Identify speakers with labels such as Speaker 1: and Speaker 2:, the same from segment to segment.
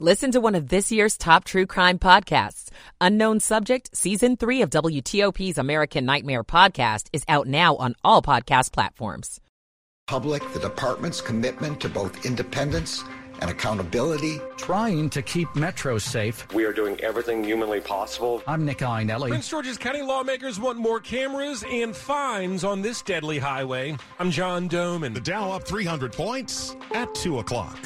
Speaker 1: Listen to one of this year's top true crime podcasts. Unknown Subject, Season 3 of WTOP's American Nightmare podcast is out now on all podcast platforms.
Speaker 2: Public, the department's commitment to both independence and accountability.
Speaker 3: Trying to keep Metro safe.
Speaker 4: We are doing everything humanly possible.
Speaker 3: I'm Nick Iannelli.
Speaker 5: Prince George's County lawmakers want more cameras and fines on this deadly highway. I'm John Domen.
Speaker 6: The Dow up 300 points at 2 o'clock.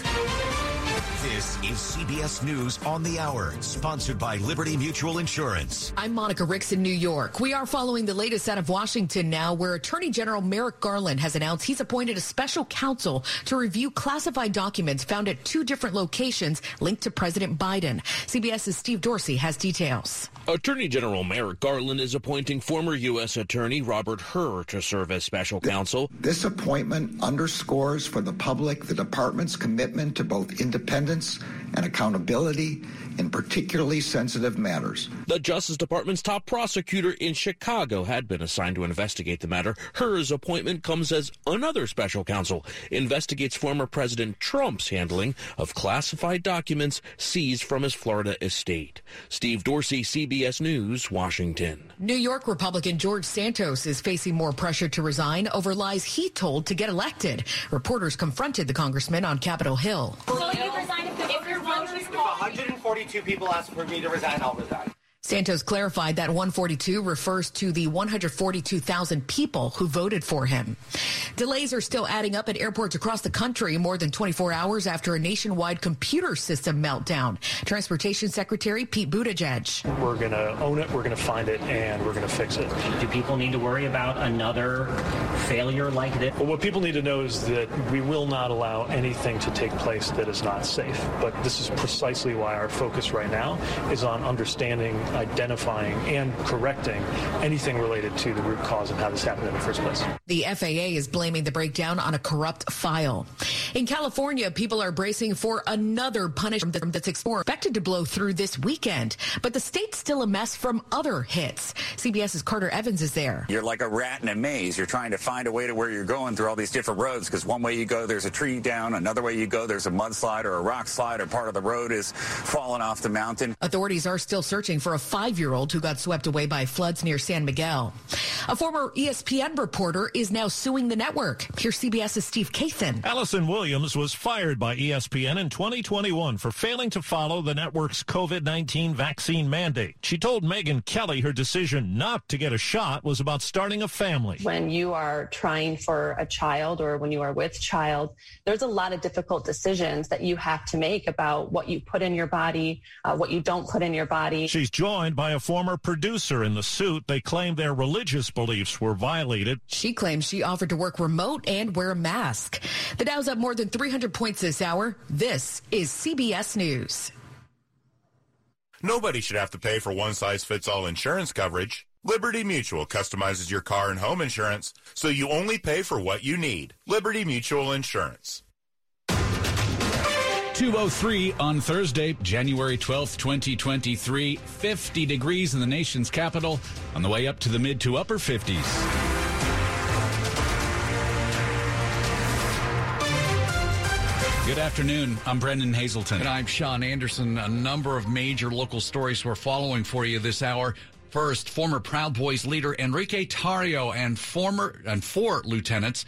Speaker 7: This is CBS News on the Hour, sponsored by Liberty Mutual Insurance.
Speaker 8: I'm Monica Ricks in New York. We are following the latest out of Washington now, where Attorney General Merrick Garland has announced he's appointed a special counsel to review classified documents found at two different locations linked to President Biden. CBS's Steve Dorsey has details.
Speaker 9: Attorney General Merrick Garland is appointing former U.S. Attorney Robert Hur to serve as special counsel.
Speaker 2: This appointment underscores for the public the department's commitment to both independence and accountability in particularly sensitive matters.
Speaker 9: The Justice Department's top prosecutor in Chicago had been assigned to investigate the matter. Hur's appointment comes as another special counsel investigates former President Trump's handling of classified documents seized from his Florida estate. Steve Dorsey, CBS News, Washington.
Speaker 8: New York Republican George Santos is facing more pressure to resign over lies he told to get elected. Reporters confronted the congressman on Capitol Hill.
Speaker 10: Will you resign if, if your voters
Speaker 11: If 142 people ask for me to resign, I'll resign.
Speaker 8: Santos clarified that 142 refers to the 142,000 people who voted for him. Delays are still adding up at airports across the country more than 24 hours after a nationwide computer system meltdown. Transportation Secretary Pete Buttigieg.
Speaker 12: We're going to own it, we're going to find it, and we're going to fix it.
Speaker 13: Do people need to worry about another failure like this?
Speaker 12: Well, what people need to know is that we will not allow anything to take place that is not safe. But this is precisely why our focus right now is on understanding identifying and correcting anything related to the root cause of how this happened in the first place.
Speaker 8: The FAA is blaming the breakdown on a corrupt file. In California, people are bracing for another punishment that's expected to blow through this weekend. But the state's still a mess from other hits. CBS's Carter Evans is there.
Speaker 14: You're like a rat in a maze. You're trying to find a way to where you're going through all these different roads because one way you go, there's a tree down. Another way you go, there's a mudslide or a rock slide or part of the road is falling off the mountain.
Speaker 8: Authorities are still searching for a five year old who got swept away by floods near San Miguel. A former ESPN reporter is now suing the network. Here's CBS's Steve Kathan.
Speaker 15: Allison Williams was fired by ESPN in 2021 for failing to follow the network's COVID 19 vaccine mandate. She told Megyn Kelly her decision not to get a shot was about starting a family.
Speaker 16: When you are trying for a child or when you are with child, there's a lot of difficult decisions that you have to make about what you put in your body, uh, what you don't put in your body.
Speaker 15: She's joined by a former producer in the suit. They claim their religious beliefs were violated.
Speaker 8: She claims she offered to work remote and wear a mask. The Dow's up more than 300 points this hour. This is CBS News.
Speaker 17: Nobody should have to pay for one size fits all insurance coverage. Liberty Mutual customizes your car and home insurance so you only pay for what you need. Liberty Mutual Insurance.
Speaker 3: 203 on Thursday, January 12th, 2023. 50 degrees in the nation's capital on the way up to the mid to upper 50s. Good afternoon. I'm Brennan Haselton.
Speaker 18: And I'm Sean Anderson. A number of major local stories we're following for you this hour. First, former Proud Boys leader Enrique Tarrio and former and four lieutenants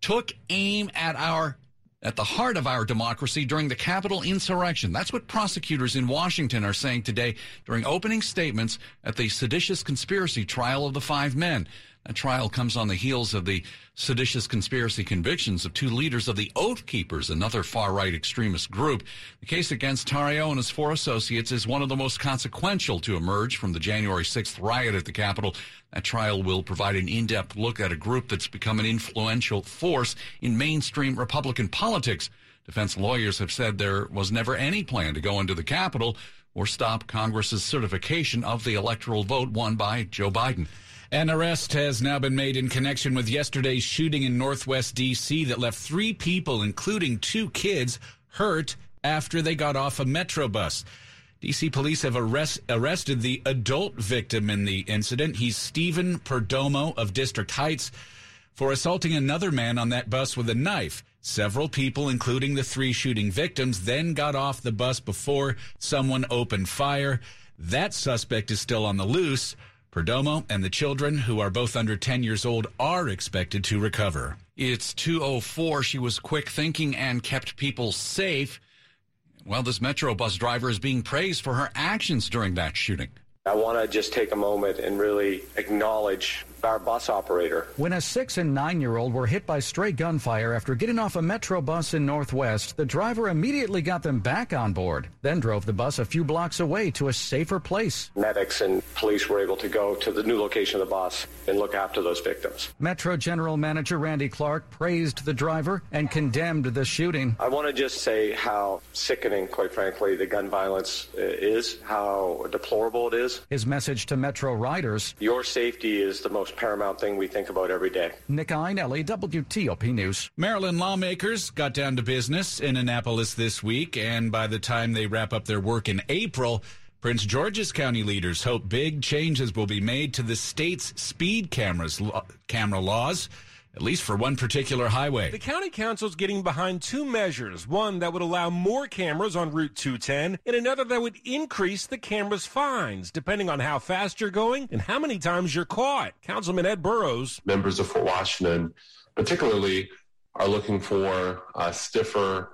Speaker 18: took aim at our at the heart of our democracy during the Capitol insurrection. That's what prosecutors in Washington are saying today during opening statements at the seditious conspiracy trial of the five men. That trial comes on the heels of the seditious conspiracy convictions of two leaders of the Oath Keepers, another far right extremist group. The case against Tarrio and his four associates is one of the most consequential to emerge from the January 6th riot at the Capitol. That trial will provide an in depth look at a group that's become an influential force in mainstream Republican politics. Defense lawyers have said there was never any plan to go into the Capitol or stop Congress's certification of the electoral vote won by Joe Biden.
Speaker 3: An arrest has now been made in connection with yesterday's shooting in Northwest D.C. that left three people, including two kids, hurt after they got off a Metro bus. D.C. police have arrest, arrested the adult victim in the incident. He's Stephen Perdomo of District Heights for assaulting another man on that bus with a knife. Several people, including the three shooting victims, then got off the bus before someone opened fire. That suspect is still on the loose. Perdomo and the children, who are both under 10 years old, are expected to recover.
Speaker 18: It's 204. She was quick thinking and kept people safe. Well, this Metro bus driver is being praised for her actions during that shooting.
Speaker 4: I want to just take a moment and really acknowledge our bus operator.
Speaker 9: When a six and nine year old were hit by stray gunfire after getting off a Metro bus in Northwest, the driver immediately got them back on board, then drove the bus a few blocks away to a safer place.
Speaker 4: Medics and police were able to go to the new location of the bus and look after those victims.
Speaker 9: Metro General Manager Randy Clarke praised the driver and condemned the shooting.
Speaker 4: I want to just say how sickening, quite frankly, the gun violence uh, is, how deplorable it is.
Speaker 9: His message to Metro riders
Speaker 4: Your safety is the most paramount thing we think about every day.
Speaker 9: Nick Iannelli, WTOP News.
Speaker 3: Maryland lawmakers got down to business in Annapolis this week, and by the time they wrap up their work in April, Prince George's County leaders hope big changes will be made to the state's speed cameras camera laws at least for one particular highway.
Speaker 5: The county council's getting behind two measures one that would allow more cameras on Route 210, and another that would increase the camera's fines, depending on how fast you're going and how many times you're caught. Councilman Ed Burroughs.
Speaker 19: Members of Fort Washington, particularly, are looking for uh, stiffer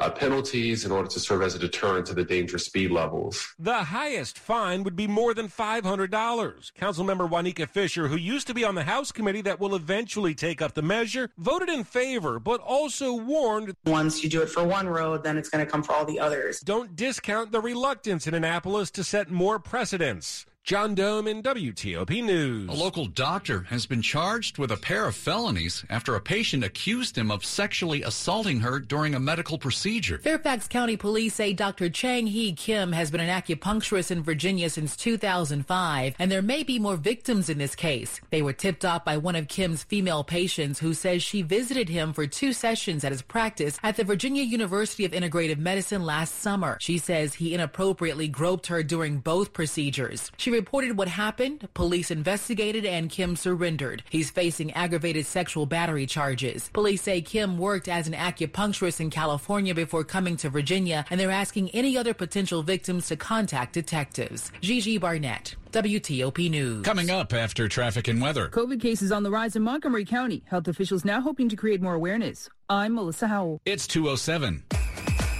Speaker 19: uh, penalties in order to serve as a deterrent to the dangerous speed levels.
Speaker 5: The highest fine would be more than $500. Councilmember Wanika Fisher, who used to be on the House committee that will eventually take up the measure, voted in favor, but also warned
Speaker 20: once you do it for one road, then it's going to come for all the others.
Speaker 5: Don't discount the reluctance in Annapolis to set more precedents. John Domen WTOP News.
Speaker 18: A local doctor has been charged with a pair of felonies after a patient accused him of sexually assaulting her during a medical procedure.
Speaker 21: Fairfax County Police say Dr. Chang Hee Kim has been an acupuncturist in Virginia since 2005, and there may be more victims in this case. They were tipped off by one of Kim's female patients who says she visited him for two sessions at his practice at the Virginia University of Integrative Medicine last summer. She says he inappropriately groped her during both procedures. She reported what happened. Police investigated and Kim surrendered. He's facing aggravated sexual battery charges. Police say Kim worked as an acupuncturist in California before coming to Virginia, and they're asking any other potential victims to contact detectives. Gigi Barnett. WTOP News.
Speaker 3: Coming up after traffic and weather.
Speaker 22: COVID cases on the rise in Montgomery County. Health officials now hoping to create more awareness. I'm Melissa Howell.
Speaker 3: It's 207.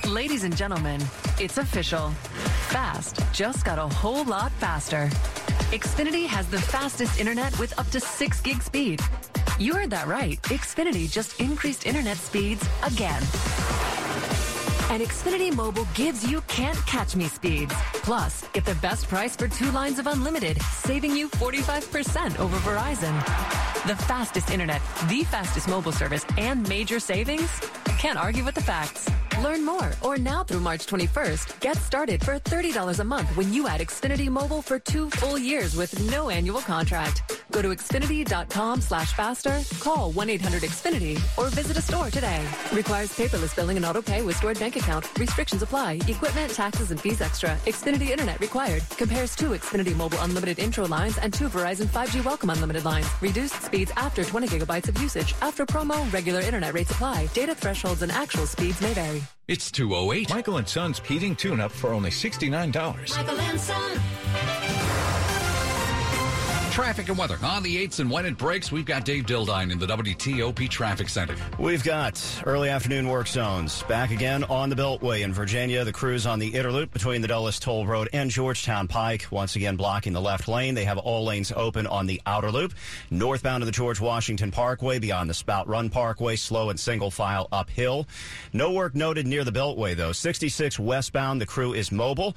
Speaker 23: Ladies and gentlemen, it's official. Fast just got a whole lot faster. Xfinity has the fastest internet with up to 6 gig speed. You heard that right. Xfinity just increased internet speeds again. And Xfinity Mobile gives you can't catch me speeds. Plus, get the best price for two lines of unlimited, saving you 45% over Verizon. The fastest internet, the fastest mobile service, and major savings? Can't argue with the facts. Learn more, or now through March 21st, get started for $30 a month when you add Xfinity Mobile for two full years with no annual contract. Go to Xfinity.com slash faster, call 1-800-XFINITY, or visit a store today. Requires paperless billing and auto pay with stored bank account. Restrictions apply. Equipment, taxes, and fees extra. Xfinity Internet required. Compares two Xfinity Mobile Unlimited intro lines and two Verizon 5G Welcome Unlimited lines. Reduced speeds after 20 gigabytes of usage. After promo, regular internet rates apply. Data thresholds and actual speeds may vary.
Speaker 18: It's 208.
Speaker 24: Michael and Son's heating tune-up for only $69.
Speaker 23: Michael and Son.
Speaker 18: Traffic and weather on the 8s and when it breaks, we've got Dave Dildine in the WTOP Traffic Center.
Speaker 25: We've got early afternoon work zones back again on the Beltway in Virginia. The crews on the Inner Loop between the Dulles Toll Road and Georgetown Pike once again blocking the left lane. They have all lanes open on the outer loop. Northbound of the George Washington Parkway beyond the Spout Run Parkway, slow and single file uphill. No work noted near the Beltway though. 66 westbound, the crew is mobile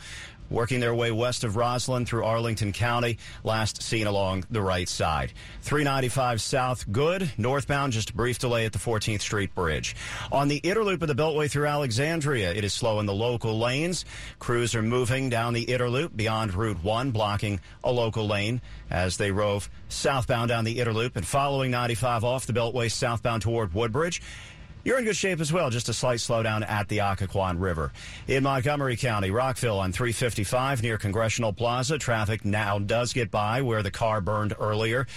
Speaker 25: working their way west of Rosslyn through Arlington County, last seen along the right side. 395 south, good. Northbound, just a brief delay at the 14th Street Bridge. On the Inner Loop of the Beltway through Alexandria, it is slow in the local lanes. Crews are moving down the Inner Loop beyond Route 1, blocking a local lane as they rove southbound down the Inner Loop and following 95 off the Beltway southbound toward Woodbridge. You're in good shape as well. Just a slight slowdown at the Occoquan River. In Montgomery County, Rockville on 355 near Congressional Plaza. Traffic now does get by where the car burned earlier.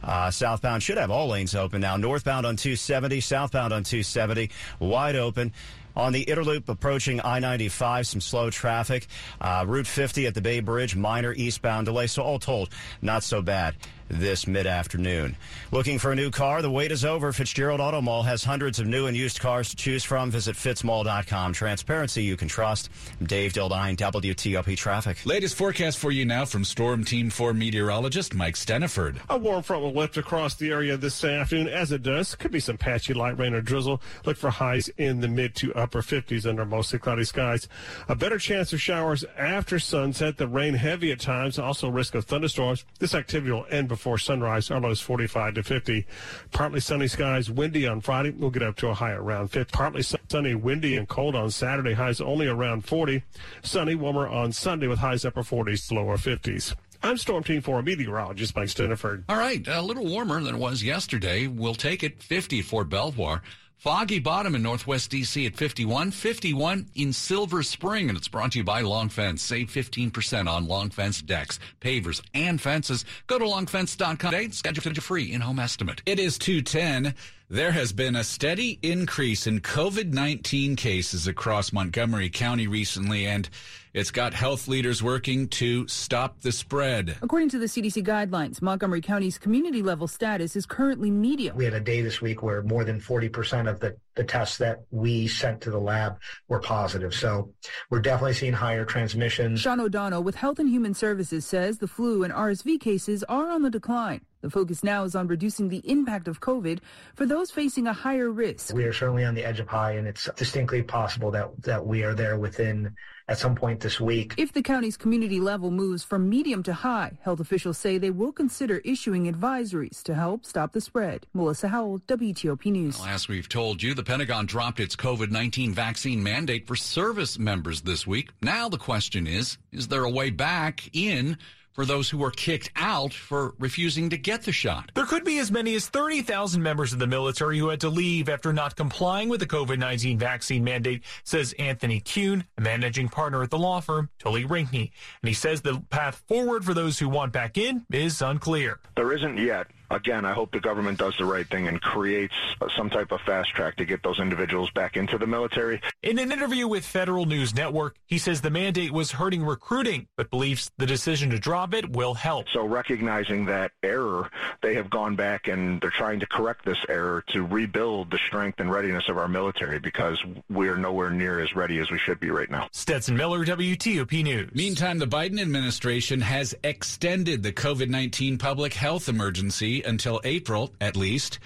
Speaker 25: Uh, southbound should have all lanes open now. Northbound on 270, southbound on 270, wide open. On the Inner Loop approaching I 95, some slow traffic. Uh, Route 50 at the Bay Bridge, minor eastbound delay. So, all told, not so bad this mid afternoon. Looking for a new car? The wait is over. Fitzgerald Auto Mall has hundreds of new and used cars to choose from. Visit fitzmall.com. Transparency you can trust. Dave Dildine, WTOP Traffic.
Speaker 3: Latest forecast for you now from Storm Team 4 meteorologist Mike Steniford.
Speaker 26: A warm front will lift across the area this afternoon. As it does, could be some patchy light rain or drizzle. Look for highs in the mid to upper 50s under mostly cloudy skies. A better chance of showers after sunset. The rain heavy at times. Also risk of thunderstorms. This activity will end before sunrise. Our lows 45 to 50. Partly sunny skies, windy on Friday. We'll get up to a high around 50. Partly sunny, windy, and cold on Saturday. Highs only around 40. Sunny, warmer on Sunday with highs upper 40s to lower 50s. I'm Storm Team 4 meteorologist Mike Steniford.
Speaker 18: All right, a little warmer than it was yesterday. We'll take it 50 at Fort Belvoir. Foggy bottom in northwest DC at 51, 51 in Silver Spring, and it's brought to you by Long Fence. Save 15% on Long Fence decks, pavers, and fences. Go to longfence.com today. Schedule a free in-home estimate.
Speaker 3: It is 210. There has been a steady increase in COVID 19 cases across Montgomery County recently, and it's got health leaders working to stop the spread.
Speaker 22: According to the CDC guidelines, Montgomery County's community level status is currently medium.
Speaker 27: We had a day this week where more than 40% of the, the tests that we sent to the lab were positive. So we're definitely seeing higher transmissions.
Speaker 22: Sean O'Donnell with Health and Human Services says the flu and RSV cases are on the decline. The focus now is on reducing the impact of COVID for those facing a higher risk.
Speaker 27: We are certainly on the edge of high, and it's distinctly possible that, that we are there within at some point this week.
Speaker 22: If the county's community level moves from medium to high, health officials say they will consider issuing advisories to help stop the spread. Melissa Howell, WTOP News.
Speaker 18: Well, as we've told you, the Pentagon dropped its COVID 19 vaccine mandate for service members this week. Now the question is is there a way back in? For those who were kicked out for refusing to get the shot.
Speaker 28: There could be as many as 30,000 members of the military who had to leave after not complying with the COVID 19 vaccine mandate, says Anthony Kuhn, a managing partner at the law firm Tully Rinckey. And he says the path forward for those who want back in is unclear.
Speaker 29: There isn't yet again, I hope the government does the right thing and creates some type of fast track to get those individuals back into the military.
Speaker 28: In an interview with Federal News Network, he says the mandate was hurting recruiting, but believes the decision to drop it will help.
Speaker 29: So recognizing that error, they have gone back and they're trying to correct this error to rebuild the strength and readiness of our military because we're nowhere near as ready as we should be right now.
Speaker 28: Stetson Miller, WTOP News.
Speaker 3: Meantime, the Biden administration has extended the COVID-19 public health emergency until April, at least.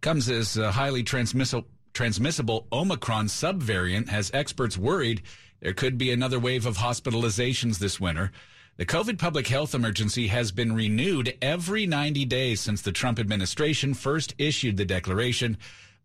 Speaker 3: Comes as a highly transmissible, transmissible Omicron subvariant has experts worried there could be another wave of hospitalizations this winter. The COVID public health emergency has been renewed every 90 days since the Trump administration first issued the declaration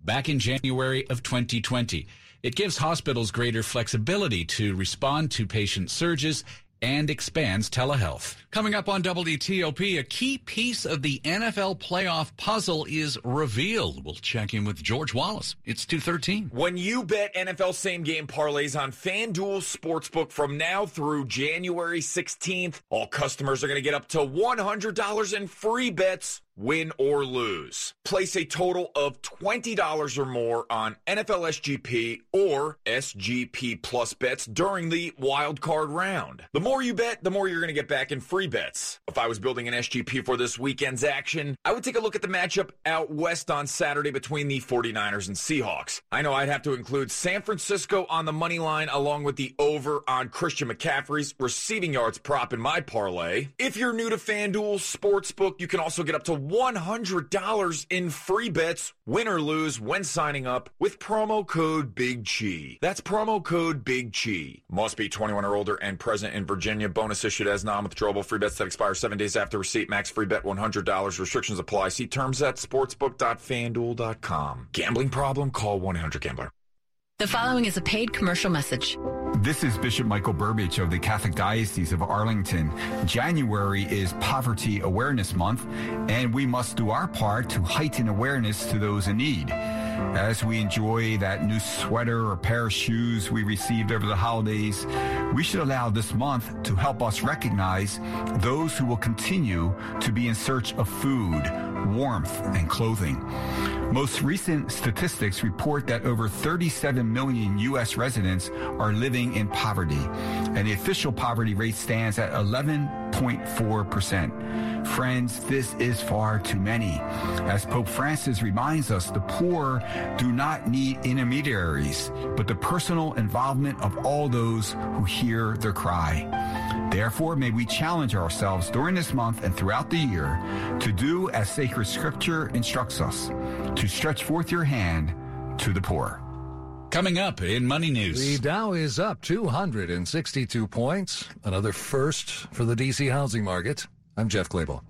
Speaker 3: back in January of 2020. It gives hospitals greater flexibility to respond to patient surges and expands telehealth.
Speaker 18: Coming up on WTOP, a key piece of the NFL playoff puzzle is revealed. We'll check in with George Wallace. It's 213.
Speaker 30: When you bet NFL same game parlays on FanDuel Sportsbook from now through January 16th, all customers are going to get up to $100 in free bets win or lose. Place a total of $20 or more on NFL SGP or SGP plus bets during the wild card round. The more you bet, the more you're going to get back in free bets. If I was building an SGP for this weekend's action, I would take a look at the matchup out west on Saturday between the 49ers and Seahawks. I know I'd have to include San Francisco on the money line along with the over on Christian McCaffrey's receiving yards prop in my parlay. If you're new to FanDuel Sportsbook, you can also get up to $100 in free bets, win or lose, when signing up with promo code Big Chi. That's promo code Big Chi. Must be 21 or older and present in Virginia. Bonus issued as non-withdrawable free bets that expire seven days after receipt. Max free bet $100. Restrictions apply. See terms at sportsbook.fanduel.com. Gambling problem? Call 1-800-GAMBLER.
Speaker 31: The following is a paid commercial message.
Speaker 32: This is Bishop Michael Burbidge of the Catholic Diocese of Arlington. January is Poverty Awareness Month, and we must do our part to heighten awareness to those in need. As we enjoy that new sweater or pair of shoes we received over the holidays, we should allow this month to help us recognize those who will continue to be in search of food, warmth, and clothing. Most recent statistics report that over 37 million U.S. residents are living in poverty, and the official poverty rate stands at 11.4%. Friends, this is far too many. As Pope Francis reminds us, the poor do not need intermediaries, but the personal involvement of all those who hear their cry. Therefore, may we challenge ourselves during this month and throughout the year to do as sacred scripture instructs us, to stretch forth your hand to the poor.
Speaker 3: Coming up in Money News.
Speaker 33: The Dow is up 262 points, another first for the DC housing market. I'm Jeff Clabaugh.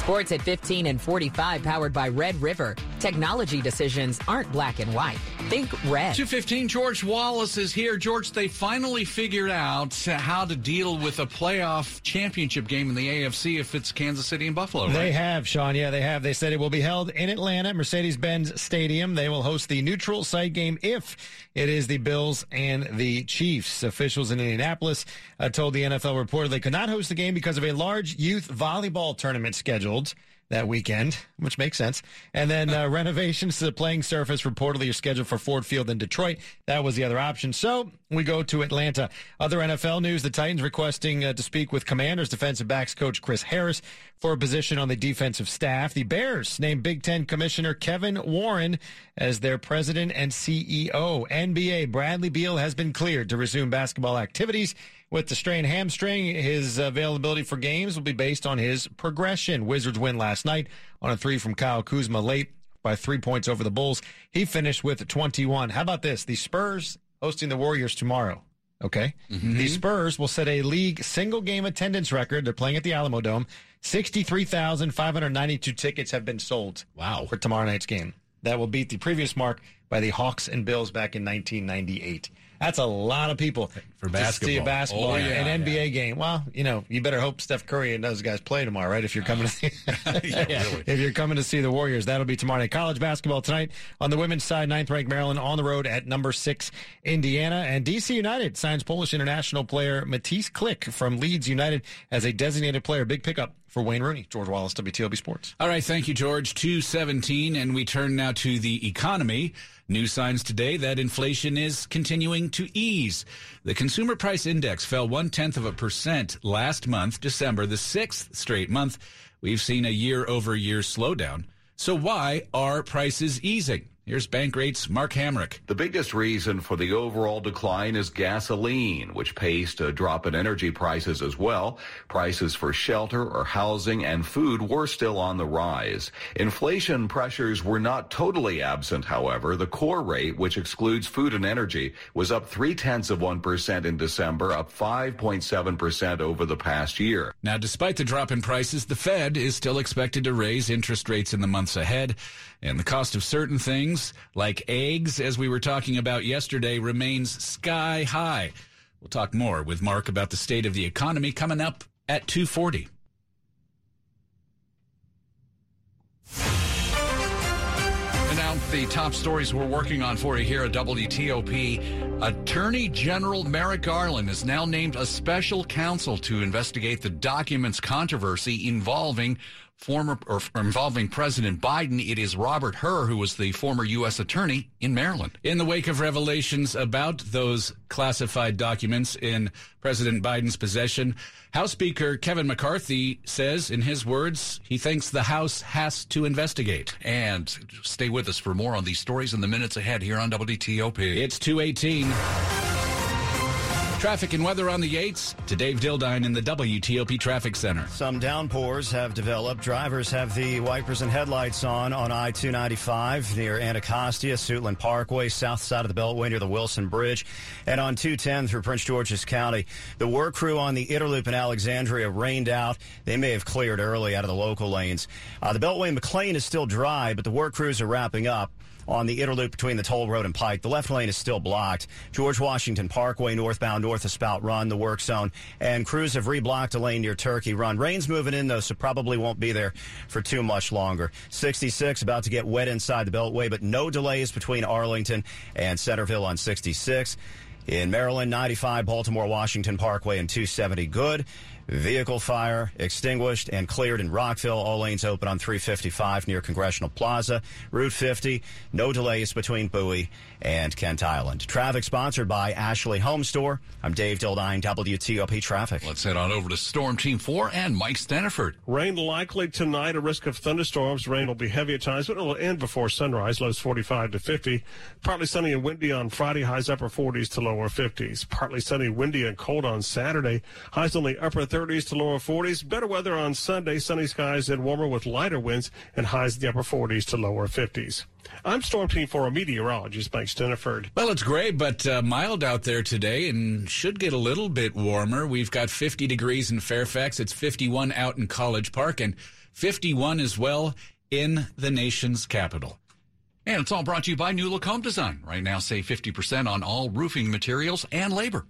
Speaker 34: Sports at 15 and 45, powered by Red River. Technology decisions aren't black and white. Think red.
Speaker 18: 215, George Wallace is here. George, they finally figured out how to deal with a playoff championship game in the AFC if it's Kansas City and Buffalo, right?
Speaker 35: They have, Sean. Yeah, they have. They said it will be held in Atlanta, Mercedes Benz Stadium. They will host the neutral site game if it is the Bills and the Chiefs. Officials in Indianapolis uh, told the NFL reporter they could not host the game because of a large youth volleyball tournament scheduled that weekend, which makes sense. And then uh, renovations to the playing surface reportedly are scheduled for Ford Field in Detroit. That was the other option. So we go to Atlanta. Other NFL news: the Titans requesting uh, to speak with Commanders defensive backs coach Chris Harris for a position on the defensive staff. The Bears named Big Ten Commissioner Kevin Warren as their president and CEO. NBA Bradley Beal has been cleared to resume basketball activities. With the strained hamstring, his availability for games will be based on his progression. Wizards win last night on a three from Kyle Kuzma late by three points over the Bulls. He finished with 21. How about this? The Spurs hosting the Warriors tomorrow. Okay.
Speaker 18: Mm-hmm.
Speaker 35: The Spurs will set a league single game attendance record. They're playing at the Alamodome. 63,592 tickets have been sold.
Speaker 18: Wow.
Speaker 35: For tomorrow night's game. That will beat the previous mark by the Hawks and Bills back in 1998. That's a lot of people
Speaker 3: for
Speaker 35: to see a
Speaker 3: basketball.
Speaker 35: basketball
Speaker 3: Oh, yeah,
Speaker 35: an NBA game. Well, you know, you better hope Steph Curry and those guys play tomorrow, right? If you're coming to if you're coming to see the Warriors, that'll be tomorrow night. College basketball tonight on the women's side, ninth ranked Maryland on the road at number six Indiana, and DC United signs Polish international player Mateusz Klich from Leeds United as a designated player. Big pickup for Wayne Rooney. George Wallace, WTOP Sports.
Speaker 3: All right, thank you, George. 217, and we turn now to the economy. New signs today that inflation is continuing to ease. The consumer price index fell one tenth of a percent last month, December, the sixth straight month. We've seen a year over year slowdown. So why are prices easing? Here's Bankrate's, Mark Hamrick.
Speaker 19: The biggest reason for the overall decline is gasoline, which paced a drop in energy prices as well. Prices for shelter or housing and food were still on the rise. Inflation pressures were not totally absent, however. The core rate, which excludes food and energy, was up three tenths of 1% in December, up 5.7% over the past year.
Speaker 3: Now, despite the drop in prices, the Fed is still expected to raise interest rates in the months ahead. And the cost of certain things, like eggs, as we were talking about yesterday, remains sky high. We'll talk more with Mark about the state of the economy coming up at 240.
Speaker 18: And now the top stories we're working on for you here at WTOP. Attorney General Merrick Garland is now named a special counsel to investigate the documents controversy involving former or involving President Biden. It is Robert Hur, who was the former U.S. attorney in Maryland.
Speaker 3: In the wake of revelations about those classified documents in President Biden's possession, House Speaker Kevin McCarthy says, in his words, he thinks the House has to investigate.
Speaker 18: And stay with us for more on these stories in the minutes ahead here on WTOP.
Speaker 3: It's 218. Traffic and weather on the 8s to Dave Dildine in the WTOP Traffic Center.
Speaker 25: Some downpours have developed. Drivers have the wipers and headlights on on I 295 near Anacostia, Suitland Parkway, south side of the Beltway near the Wilson Bridge, and on 210 through Prince George's County. The work crew on the Inner Loop in Alexandria rained out. They may have cleared early out of the local lanes. Uh, the Beltway in McLean is still dry, but the work crews are wrapping up. On the inner loop between the toll road and Pike, the left lane is still blocked. George Washington Parkway northbound north of Spout Run, the work zone, and crews have reblocked a lane near Turkey Run. Rain's moving in though, so probably won't be there for too much longer. 66 about to get wet inside the Beltway, but no delays between Arlington and Centerville on 66. In Maryland, 95 Baltimore Washington Parkway and 270 good. Vehicle fire extinguished and cleared in Rockville. All lanes open on 355 near Congressional Plaza. Route 50, no delays between Bowie and Kent Island. Traffic sponsored by Ashley Home Store. I'm Dave Dildine, WTOP Traffic.
Speaker 18: Let's head on over to Storm Team 4 and Mike Staniford.
Speaker 26: Rain likely tonight, a risk of thunderstorms. Rain will be heavy at times, but it will end before sunrise. Lows 45 to 50. Partly sunny and windy on Friday, highs upper 40s to lower 50s. Partly sunny, windy, and cold on Saturday. Highs only upper 30s to lower 40s. Better weather on Sunday, sunny skies and warmer with lighter winds and highs in the upper 40s to lower 50s. I'm Storm Team 4 meteorologist Mike Steniford.
Speaker 3: Well, it's gray, but uh, mild out there today and should get a little bit warmer. We've got 50 degrees in Fairfax. It's 51 out in College Park and 51 as well in the nation's capital.
Speaker 18: And it's all brought to you by New Home Design. Right now, save 50% on all roofing materials and labor.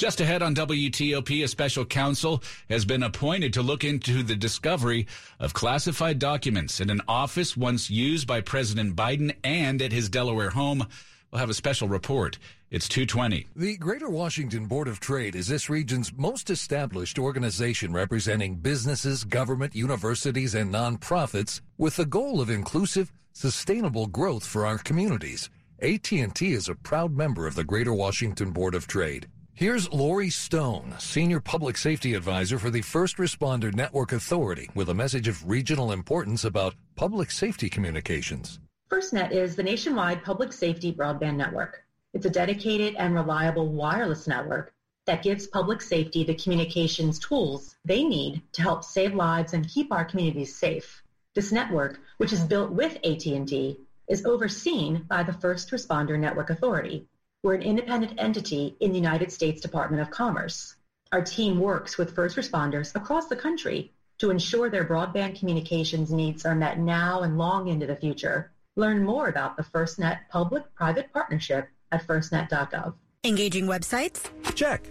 Speaker 3: Just ahead on WTOP, a special counsel has been appointed to look into the discovery of classified documents in an office once used by President Biden and at his Delaware home. We'll have a special report. It's 220.
Speaker 33: The Greater Washington Board of Trade is this region's most established organization representing businesses, government, universities, and nonprofits with the goal of inclusive, sustainable growth for our communities. AT&T is a proud member of the Greater Washington Board of Trade. Here's Lori Stone, Senior Public Safety Advisor for the First Responder Network Authority, with a message of regional importance about public safety communications.
Speaker 36: FirstNet is the nationwide public safety broadband network. It's a dedicated and reliable wireless network that gives public safety the communications tools they need to help save lives and keep our communities safe. This network, which is built with AT&T, is overseen by the First Responder Network Authority, we're an independent entity in the United States Department of Commerce. Our team works with first responders across the country to ensure their broadband communications needs are met now and long into the future. Learn more about the FirstNet public-private partnership at firstnet.gov.
Speaker 37: Engaging websites?
Speaker 38: Check.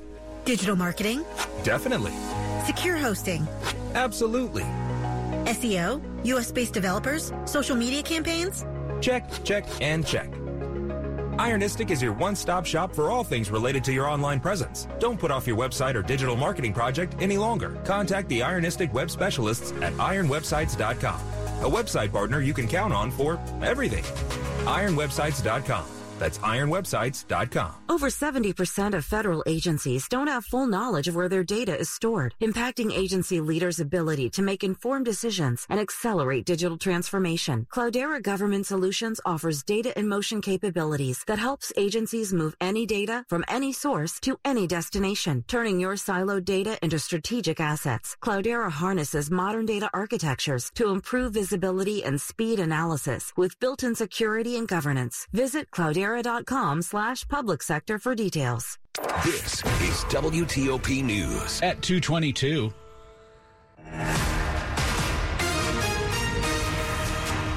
Speaker 37: Digital marketing?
Speaker 38: Definitely.
Speaker 37: Secure hosting?
Speaker 38: Absolutely.
Speaker 37: SEO? US-based developers? Social media campaigns?
Speaker 38: Check, check, and check. Ironistic is your one-stop shop for all things related to your online presence. Don't put off your website or digital marketing project any longer. Contact the Ironistic web specialists at ironwebsites.com, a website partner you can count on for everything. ironwebsites.com. That's ironwebsites.com.
Speaker 39: Over 70% of federal agencies don't have full knowledge of where their data is stored, impacting agency leaders' ability to make informed decisions and accelerate digital transformation. Cloudera Government Solutions offers data in motion capabilities that helps agencies move any data from any source to any destination, turning your siloed data into strategic assets. Cloudera harnesses modern data architectures to improve visibility and speed analysis with built-in security and governance. Visit Cloudera cloudera.com slash public sector for details.
Speaker 40: This is WTOP News.
Speaker 3: At 222.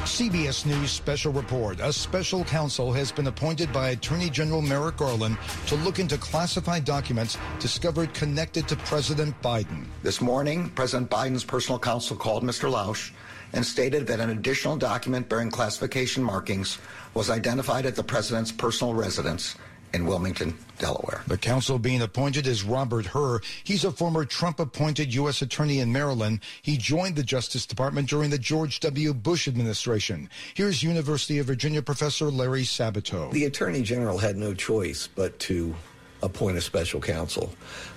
Speaker 41: CBS News special report. A special counsel has been appointed by Attorney General Merrick Garland to look into classified documents discovered connected to President Biden.
Speaker 42: This morning, President Biden's personal counsel called Mr. Lausch and stated that an additional document bearing classification markings was identified at the president's personal residence in Wilmington, Delaware.
Speaker 41: The counsel being appointed is Robert Hur. He's a former Trump appointed U.S. attorney in Maryland. He joined the Justice Department during the George W. Bush administration. Here's University of Virginia professor Larry Sabato.
Speaker 43: The attorney general had no choice but to appoint a special counsel.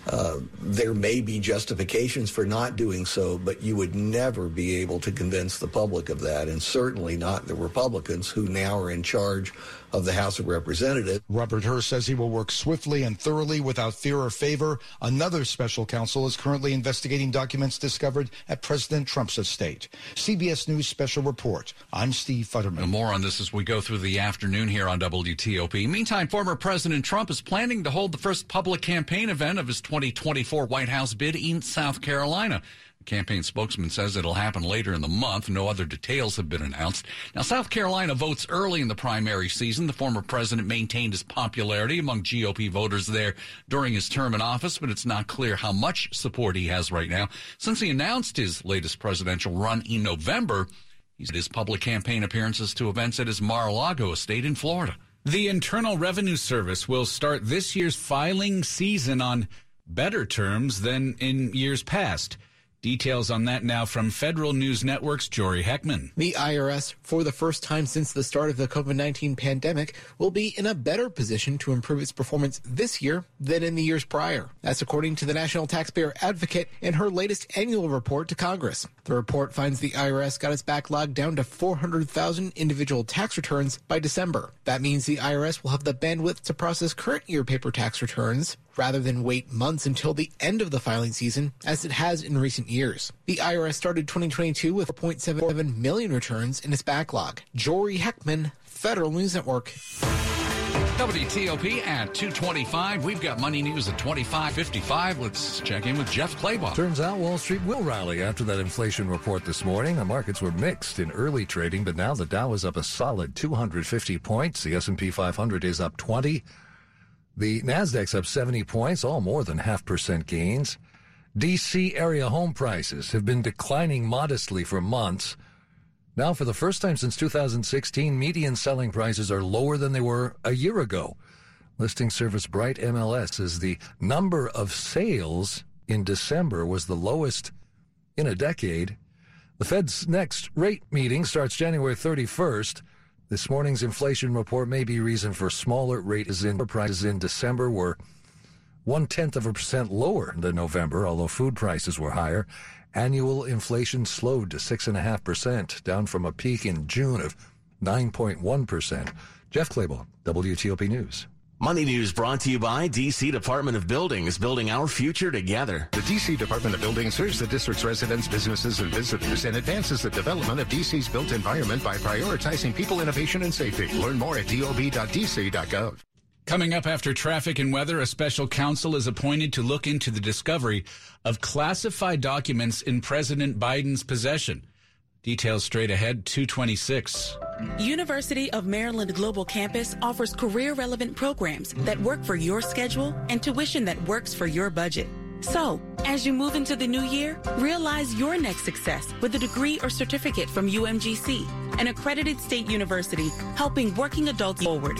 Speaker 43: Uh, there may be justifications for not doing so, but you would never be able to convince the public of that, and certainly not the Republicans who now are in charge of the House of Representatives.
Speaker 41: Robert Hur says he will work swiftly and thoroughly without fear or favor. Another special counsel is currently investigating documents discovered at President Trump's estate. CBS News special report. I'm Steve Futterman.
Speaker 18: And more on this as we go through the afternoon here on WTOP. Meantime, former President Trump is planning to hold the first public campaign event of his 2024 White House bid in South Carolina. Campaign spokesman says it'll happen later in the month. No other details have been announced. Now, South Carolina votes early in the primary season. The former president maintained his popularity among GOP voters there during his term in office, but it's not clear how much support he has right now. Since he announced his latest presidential run in November, he's had his public campaign appearances to events at his Mar-a-Lago estate in Florida.
Speaker 3: The Internal Revenue Service will start this year's filing season on better terms than in years past. Details on that now from Federal News Network's Jory Heckman.
Speaker 44: The IRS, for the first time since the start of the COVID 19 pandemic, will be in a better position to improve its performance this year than in the years prior. That's according to the National Taxpayer Advocate in her latest annual report to Congress. The report finds the IRS got its backlog down to 400,000 individual tax returns by December. That means the IRS will have the bandwidth to process current year paper tax returns rather than wait months until the end of the filing season, as it has in recent years. The IRS started 2022 with 4.77 million returns in its backlog. Jory Heckman, Federal News Network.
Speaker 18: WTOP at 225. We've got money news at 2555. Let's check in with Jeff Clabaugh.
Speaker 33: Turns out Wall Street will rally after that inflation report this morning. The markets were mixed in early trading, but now the Dow is up a solid 250 points. The S&P 500 is up 20. The Nasdaq's up 70 points, all more than half percent gains. DC area home prices have been declining modestly for months. Now, for the first time since 2016, median selling prices are lower than they were a year ago. Listing service Bright MLS says the number of sales in December was the lowest in a decade. The Fed's next rate meeting starts January 31st. This morning's inflation report may be reason for smaller rates in prices in December were one tenth of a percent lower than November, although food prices were higher. Annual inflation slowed to six and a half percent, down from a peak in June of nine point one percent. Jeff Clabaugh, WTOP News.
Speaker 45: Money News brought to you by DC Department of Buildings, building our future together.
Speaker 24: The DC Department of Buildings serves the district's residents, businesses, and visitors and advances the development of DC's built environment by prioritizing people, innovation, and safety. Learn more at dob.dc.gov.
Speaker 3: Coming up after traffic and weather, a special counsel is appointed to look into the discovery of classified documents in President Biden's possession. Details straight ahead, 226.
Speaker 46: University of Maryland Global Campus offers career relevant programs that work for your schedule and tuition that works for your budget. So, as you move into the new year, realize your next success with a degree or certificate from UMGC, an accredited state university helping working adults forward.